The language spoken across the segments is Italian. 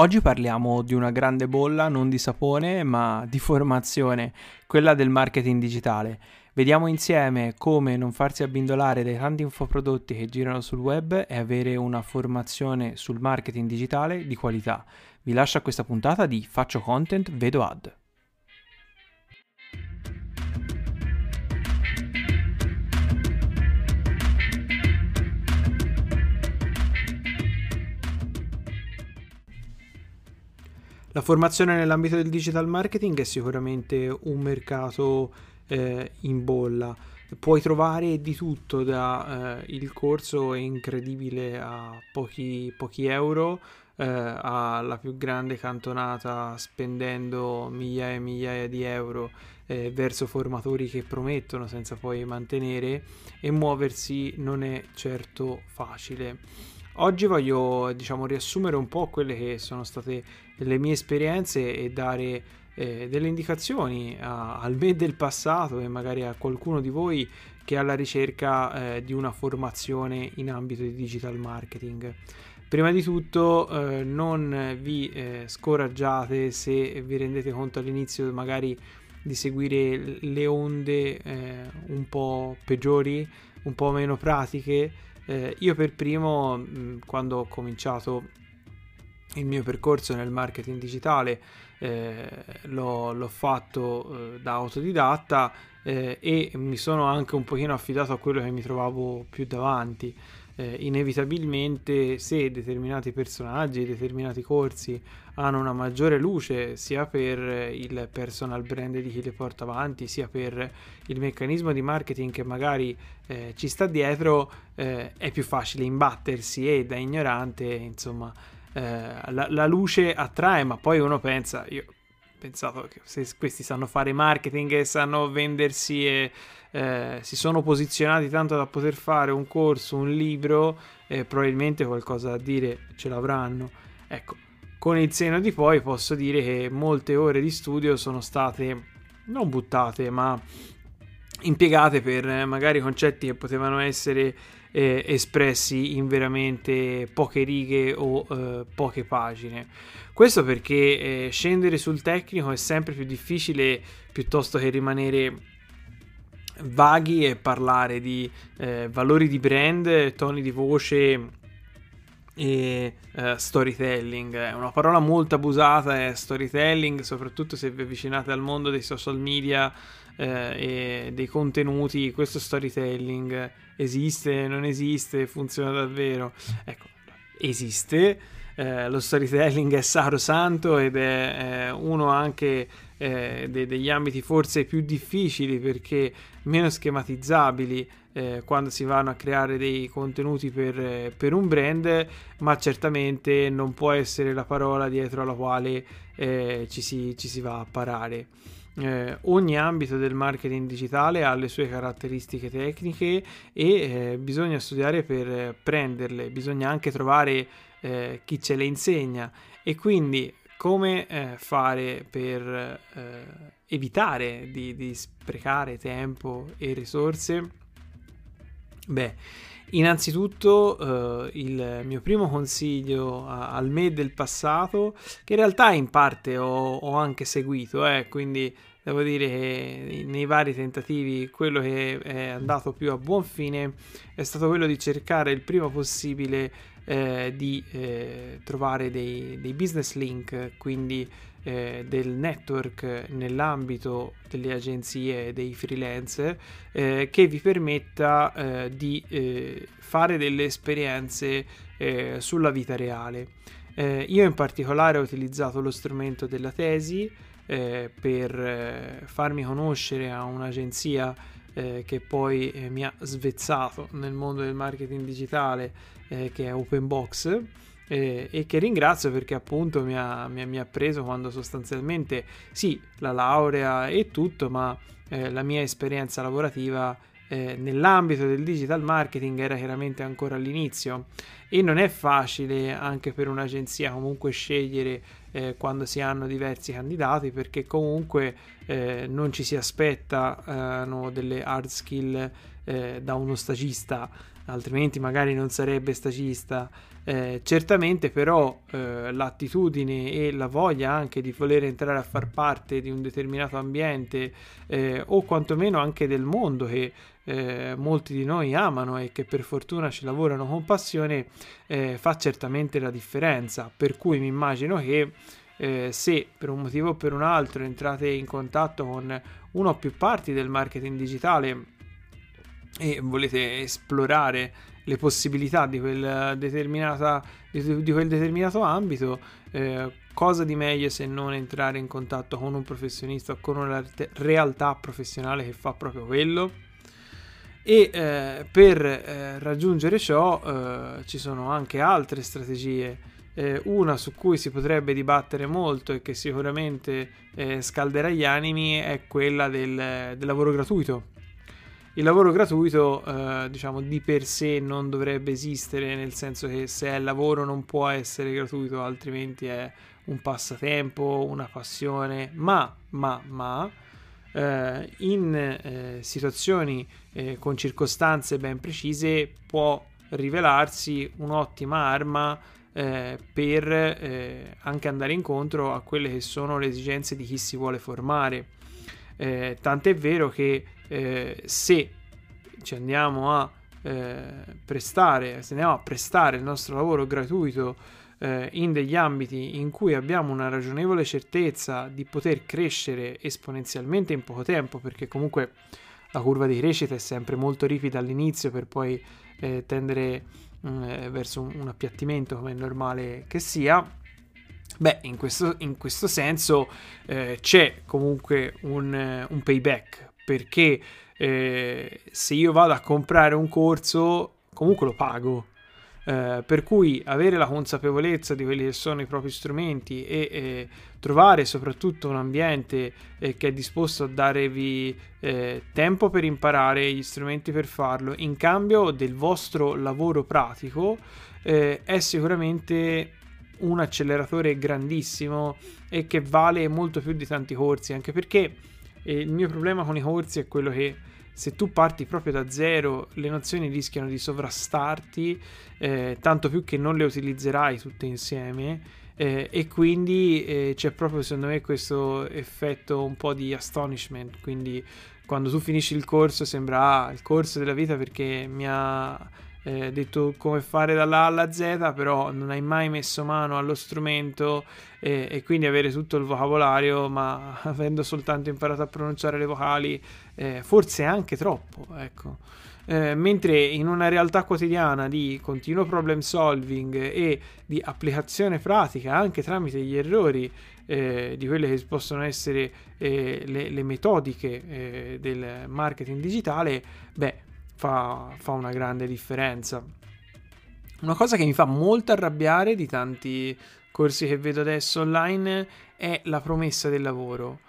Oggi parliamo di una grande bolla non di sapone ma di formazione, quella del marketing digitale. Vediamo insieme come non farsi abbindolare dai tanti infoprodotti che girano sul web e avere una formazione sul marketing digitale di qualità. Vi lascio a questa puntata di Faccio content, vedo ad. La formazione nell'ambito del digital marketing è sicuramente un mercato eh, in bolla. Puoi trovare di tutto, da eh, il corso è incredibile a pochi, pochi euro eh, alla più grande cantonata spendendo migliaia e migliaia di euro eh, verso formatori che promettono senza poi mantenere e muoversi non è certo facile. Oggi voglio diciamo riassumere un po' quelle che sono state le mie esperienze e dare eh, delle indicazioni a, al me del passato e magari a qualcuno di voi che è alla ricerca eh, di una formazione in ambito di digital marketing. Prima di tutto eh, non vi eh, scoraggiate se vi rendete conto all'inizio magari di seguire le onde eh, un po' peggiori, un po' meno pratiche eh, io per primo, mh, quando ho cominciato il mio percorso nel marketing digitale, eh, l'ho, l'ho, fatto eh, da autodidatta eh, e mi sono anche un pochino affidato a quello che mi trovavo più davanti eh, inevitabilmente se determinati personaggi, determinati corsi hanno una maggiore luce sia per il personal brand di chi li porta avanti, sia per il meccanismo di marketing che magari eh, ci sta dietro, eh, è più facile imbattersi e da ignorante, insomma, eh, la, la luce attrae, ma poi uno pensa, io pensato che se questi sanno fare marketing e sanno vendersi e eh, si sono posizionati tanto da poter fare un corso, un libro, eh, probabilmente qualcosa da dire ce l'avranno. Ecco, con il seno di poi posso dire che molte ore di studio sono state non buttate, ma impiegate per eh, magari concetti che potevano essere eh, espressi in veramente poche righe o eh, poche pagine. Questo perché eh, scendere sul tecnico è sempre più difficile piuttosto che rimanere vaghi e parlare di eh, valori di brand, toni di voce e uh, storytelling. È una parola molto abusata è storytelling, soprattutto se vi avvicinate al mondo dei social media eh, e dei contenuti. Questo storytelling esiste, non esiste, funziona davvero. Ecco, esiste. Eh, lo storytelling è sacrosanto ed è eh, uno anche eh, de- degli ambiti forse più difficili perché meno schematizzabili eh, quando si vanno a creare dei contenuti per, per, un brand, ma certamente non può essere la parola dietro alla quale eh, ci si, ci, si, va a parare. Eh, ogni ambito del marketing digitale ha le sue caratteristiche tecniche e eh, bisogna studiare per prenderle, bisogna anche trovare eh, chi ce le insegna e quindi come eh, fare per eh, evitare di, di, sprecare tempo e risorse? Beh, innanzitutto eh, il mio primo consiglio a, al me del passato, che in realtà in parte ho, ho anche seguito, eh, quindi devo dire che nei vari tentativi quello che è andato più a buon fine è stato quello di cercare il prima possibile eh, di eh, trovare dei, dei, business link, quindi eh, del network nell'ambito delle agenzie dei freelance eh, che vi permetta eh, di eh, fare delle esperienze sulla vita reale. io in particolare ho utilizzato lo strumento della tesi per farmi conoscere a un'agenzia eh, che poi eh, mi ha svezzato nel mondo del marketing digitale, eh, che è Openbox. Eh, e che ringrazio perché appunto mi ha, mi, mi ha, preso quando sostanzialmente sì, la laurea e tutto, ma eh, la mia esperienza lavorativa eh, nell'ambito del digital marketing era chiaramente ancora all'inizio e non è facile anche per un'agenzia comunque scegliere eh, quando si hanno diversi candidati perché comunque eh, non ci si aspettano delle hard skill eh, da uno stagista altrimenti magari non sarebbe stagista Eh, certamente però eh, l'attitudine e la voglia anche di voler entrare a far parte di un determinato ambiente eh, o quantomeno anche del mondo che eh, molti di noi amano e che per fortuna ci lavorano con passione eh, fa certamente la differenza. Per cui mi immagino che eh, se per un motivo o per un altro entrate in contatto con una o più parti del marketing digitale e volete esplorare le possibilità di quel, di, di quel determinato ambito, eh, cosa di meglio se non entrare in contatto con un professionista o con una realtà professionale che fa proprio quello? E eh, per eh, raggiungere ciò eh, ci sono anche altre strategie. Eh, una su cui si potrebbe dibattere molto e che sicuramente eh, scalderà gli animi è quella del, del lavoro gratuito il lavoro gratuito, eh, diciamo, di per sé non dovrebbe esistere, nel senso che se è lavoro non può essere gratuito, altrimenti è un passatempo, una passione, ma, ma, ma, eh, in eh, situazioni eh, con circostanze ben precise può rivelarsi un'ottima arma eh, per eh, anche andare incontro a quelle che sono le esigenze di chi si vuole formare. Tant'è vero che eh, se ci andiamo a eh, prestare, se andiamo a prestare il nostro lavoro gratuito eh, in degli ambiti in cui abbiamo una ragionevole certezza di poter crescere esponenzialmente in poco tempo, perché comunque la curva di crescita è sempre molto ripida all'inizio per poi eh, tendere mh, mm, eh, verso un, un appiattimento come è normale che sia. Beh, in questo, in questo senso eh, c'è comunque un, un, payback perché eh, se io vado a comprare un corso comunque lo pago. Eh, per cui avere la consapevolezza di quelli che sono i propri strumenti e eh, trovare soprattutto un ambiente eh, che è disposto a darvi eh, tempo per imparare gli strumenti per farlo in cambio del vostro lavoro pratico eh, è sicuramente un acceleratore grandissimo e che vale molto più di tanti corsi anche perché e il mio problema con i corsi è quello che se tu parti proprio da zero, le nozioni rischiano di sovrastarti, eh, tanto più che non le utilizzerai tutte insieme. Eh, e quindi eh, c'è proprio secondo me questo effetto un po' di astonishment. Quindi quando tu finisci il corso sembra ah, il corso della vita perché mi ha eh, detto come fare dalla A alla Z, però non hai mai messo mano allo strumento e, e quindi avere tutto il vocabolario, ma avendo soltanto imparato a pronunciare le vocali, eh, forse anche troppo, ecco. Eh, mentre in una realtà quotidiana di continuo problem solving e di applicazione pratica anche tramite gli errori eh, di quelle che possono essere eh, le, le, metodiche eh, del marketing digitale, beh, fa, fa una grande differenza. Una cosa che mi fa molto arrabbiare di tanti corsi che vedo adesso online è la promessa del lavoro.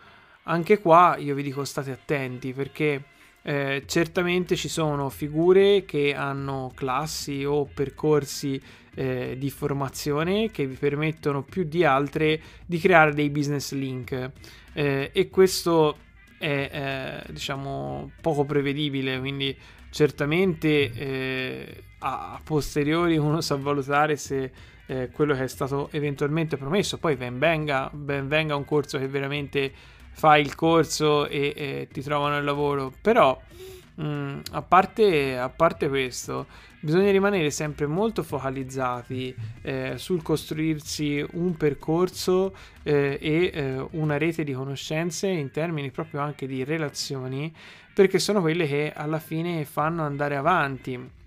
Anche qua io vi dico state attenti perché eh, certamente ci sono figure che hanno classi o percorsi eh, di formazione che vi permettono più di altre di creare dei business link eh, e questo è eh, diciamo poco prevedibile quindi certamente eh, a posteriori uno sa valutare se eh, quello che è stato eventualmente promesso. Poi ben venga, ben venga un corso che veramente fa il corso e, e ti trovano il lavoro. Però mh, mm, a, parte, a parte questo bisogna rimanere sempre molto focalizzati eh, sul costruirsi un percorso eh, e eh, una rete di conoscenze in termini proprio anche di relazioni perché sono quelle che alla fine fanno andare avanti.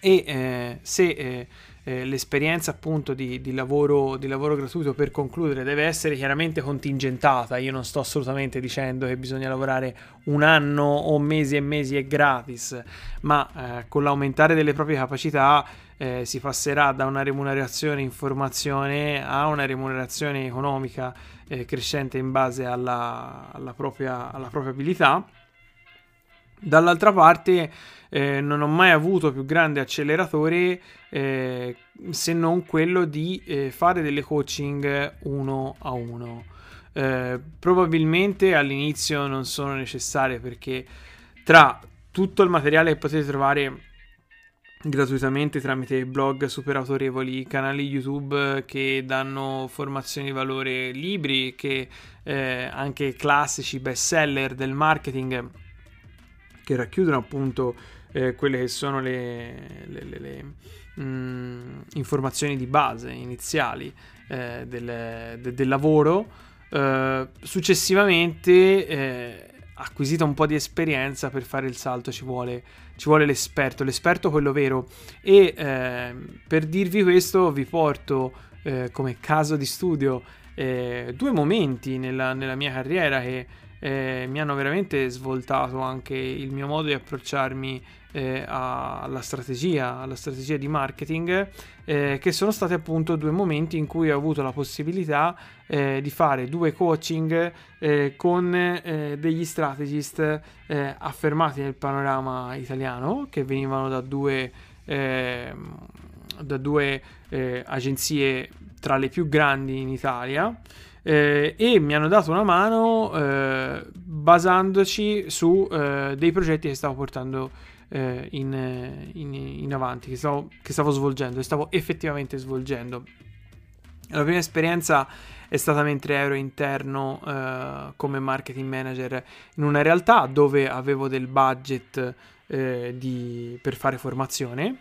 E eh, se eh, l'esperienza appunto di, di, lavoro, di, lavoro, gratuito per concludere deve essere chiaramente contingentata. Io non sto assolutamente dicendo che bisogna lavorare un anno o mesi e mesi e gratis, ma eh, con l'aumentare delle proprie capacità eh, si passerà da una remunerazione in formazione a una remunerazione economica eh, crescente in base alla, alla, propria, alla propria abilità. Dall'altra parte eh, non ho mai avuto più grande acceleratore eh, se non quello di eh, fare delle coaching uno a uno. Eh, probabilmente all'inizio non sono necessarie perché tra tutto il materiale che potete trovare gratuitamente tramite blog super autorevoli, canali YouTube che danno formazioni di valore, libri che eh, anche classici bestseller del marketing che racchiudono appunto eh, quelle che sono le, le, le, le mh, mm, informazioni di base iniziali eh, del, de, del, lavoro. Uh, successivamente eh, acquisito un po' di esperienza per fare il salto ci vuole, ci vuole l'esperto, l'esperto quello vero. E eh, per dirvi questo vi porto eh, come caso di studio eh, due momenti nella, nella, mia carriera che eh, mi hanno veramente svoltato anche il mio modo di approcciarmi eh, alla strategia, alla strategia di marketing, eh, che sono stati appunto due momenti in cui ho avuto la possibilità eh, di fare due coaching eh, con eh, degli strategist eh, affermati nel panorama italiano, che venivano da due, ehm, da due agenzie tra le più grandi in Italia. Eh, e mi hanno dato una mano eh, basandoci su eh, dei progetti che stavo portando eh, in, eh, in, in, avanti, che stavo, che stavo svolgendo e stavo effettivamente svolgendo. La prima esperienza è stata mentre ero interno eh, come marketing manager in una realtà dove avevo del budget eh, di, per fare formazione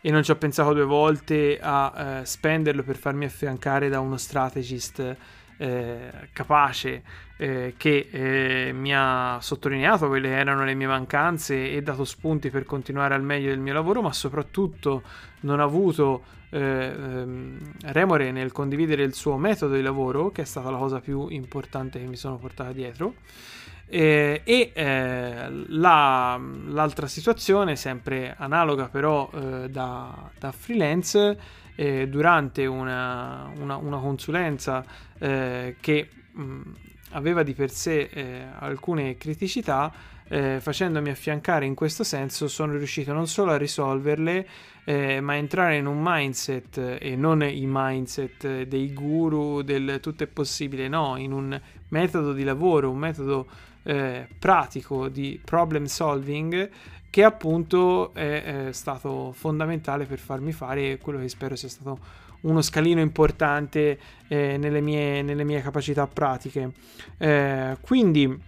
e non ci ho pensato due volte a eh, spenderlo per farmi affiancare da uno strategist eh, capace eh, che eh, mi ha sottolineato quelle erano le mie mancanze e dato spunti per continuare al meglio del mio lavoro, ma soprattutto non ha avuto eh, ehm, remore nel condividere il suo metodo di lavoro, che è stata la cosa più importante che mi sono portata dietro. Eh, e eh, la, l'altra situazione, sempre analoga però eh, da, da, freelance, eh, durante una, una, una consulenza eh, che mh, aveva di per sé eh, alcune criticità, facendomi affiancare in questo senso sono riuscito non solo a risolverle, ma a entrare in un mindset e non i mindset dei guru del tutto è possibile, no, in un metodo di lavoro, un metodo eh, pratico di problem solving che appunto è, è, stato fondamentale per farmi fare quello che spero sia stato uno scalino importante eh, nelle, mie, nelle, mie, capacità pratiche. Eh, quindi,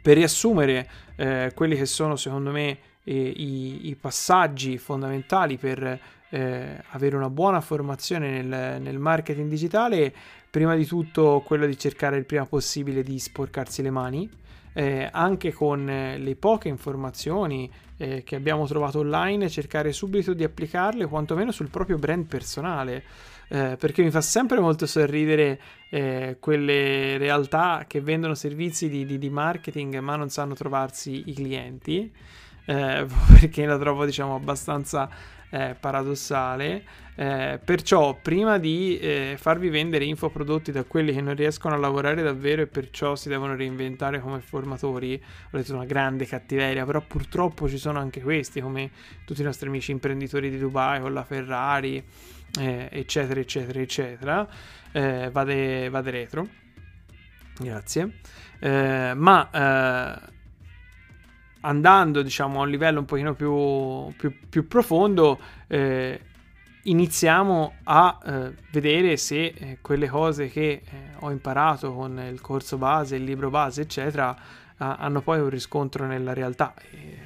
per riassumere eh, quelli che sono secondo me i, i, passaggi fondamentali per eh, avere una buona formazione nel, nel marketing digitale, prima di tutto quello di cercare il prima possibile di sporcarsi le mani, eh, anche con eh, le poche informazioni eh, che abbiamo trovato online, cercare subito di applicarle quantomeno sul proprio brand personale. Eh, perché mi fa sempre molto sorridere eh, quelle realtà che vendono servizi di, di, di, marketing ma non sanno trovarsi i clienti, eh, perché la trovo diciamo abbastanza paradossale. Eh, perciò, prima di eh, farvi vendere infoprodotti da quelli che non riescono a lavorare davvero e perciò si devono reinventare come formatori, ho detto una grande cattiveria, però purtroppo ci sono anche questi, come tutti i nostri amici imprenditori di Dubai con la Ferrari, eh, eccetera, eccetera, eccetera. Eh, vade, vade retro. Grazie. Eh, ma eh, andando diciamo a un livello un pochino più, più, più profondo eh, iniziamo a eh, vedere se eh, quelle cose che eh, ho imparato con il corso base, il libro base, eccetera, hanno poi un riscontro nella realtà. E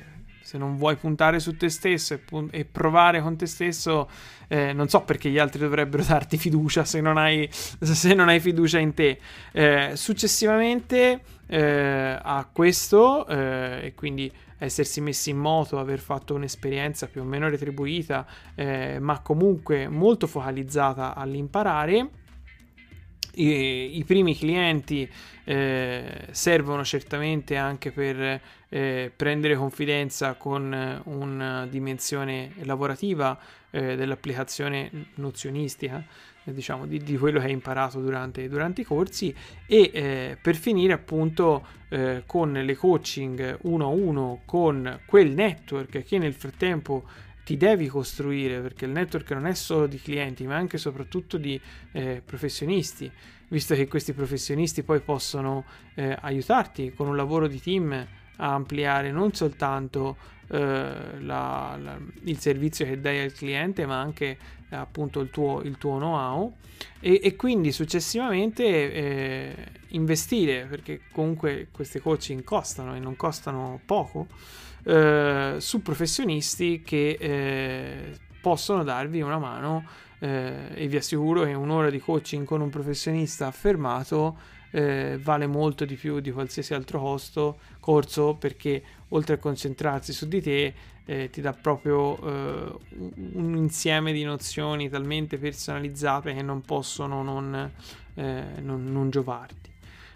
se non vuoi puntare su te stesso e, pun- e provare con te stesso, eh, non so perché gli altri dovrebbero darti fiducia se non hai, se non hai fiducia in te. Eh, successivamente eh, a questo, e quindi essersi messi in moto, aver fatto un'esperienza più o meno retribuita, eh, ma comunque molto focalizzata all'imparare. I, i primi clienti eh, servono certamente anche per eh, prendere confidenza con una dimensione lavorativa eh, dell'applicazione nozionistica diciamo, di, di, quello che hai imparato durante, durante i corsi e eh, per finire appunto eh, con le coaching uno a uno con quel network che nel frattempo ti devi costruire perché il network non è solo di clienti ma anche e soprattutto di eh, professionisti visto che questi professionisti poi possono eh, aiutarti con un lavoro di team a ampliare non soltanto eh, la, la, il servizio che dai al cliente, ma anche appunto il tuo, il tuo know-how e, e quindi successivamente eh, investire, perché comunque queste coaching costano e non costano poco, eh, su professionisti che eh, possono darvi una mano eh, e vi assicuro che un'ora di coaching con un professionista affermato eh, vale molto di più di qualsiasi altro costo, corso perché oltre a concentrarsi su di te eh, ti dà proprio eh, un insieme di nozioni talmente personalizzate che non possono non, eh, non, non giovarti.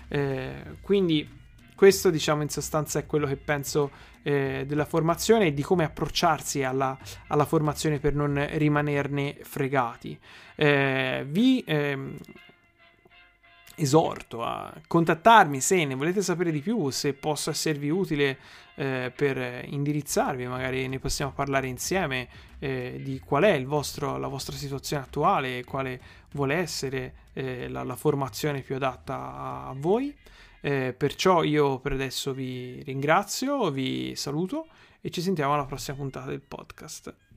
Eh, quindi questo diciamo in sostanza è quello che penso eh, della formazione e di come approcciarsi alla, alla formazione per non rimanerne fregati. Eh, vi ehm, esorto a contattarmi se ne volete sapere di più, se posso esservi utile eh, per indirizzarvi, magari ne possiamo parlare insieme eh, di qual è vostro, la vostra situazione attuale quale vuole essere eh, la, la, formazione più adatta a, a voi. Eh, perciò io per adesso vi ringrazio, vi saluto e ci sentiamo alla prossima puntata del podcast.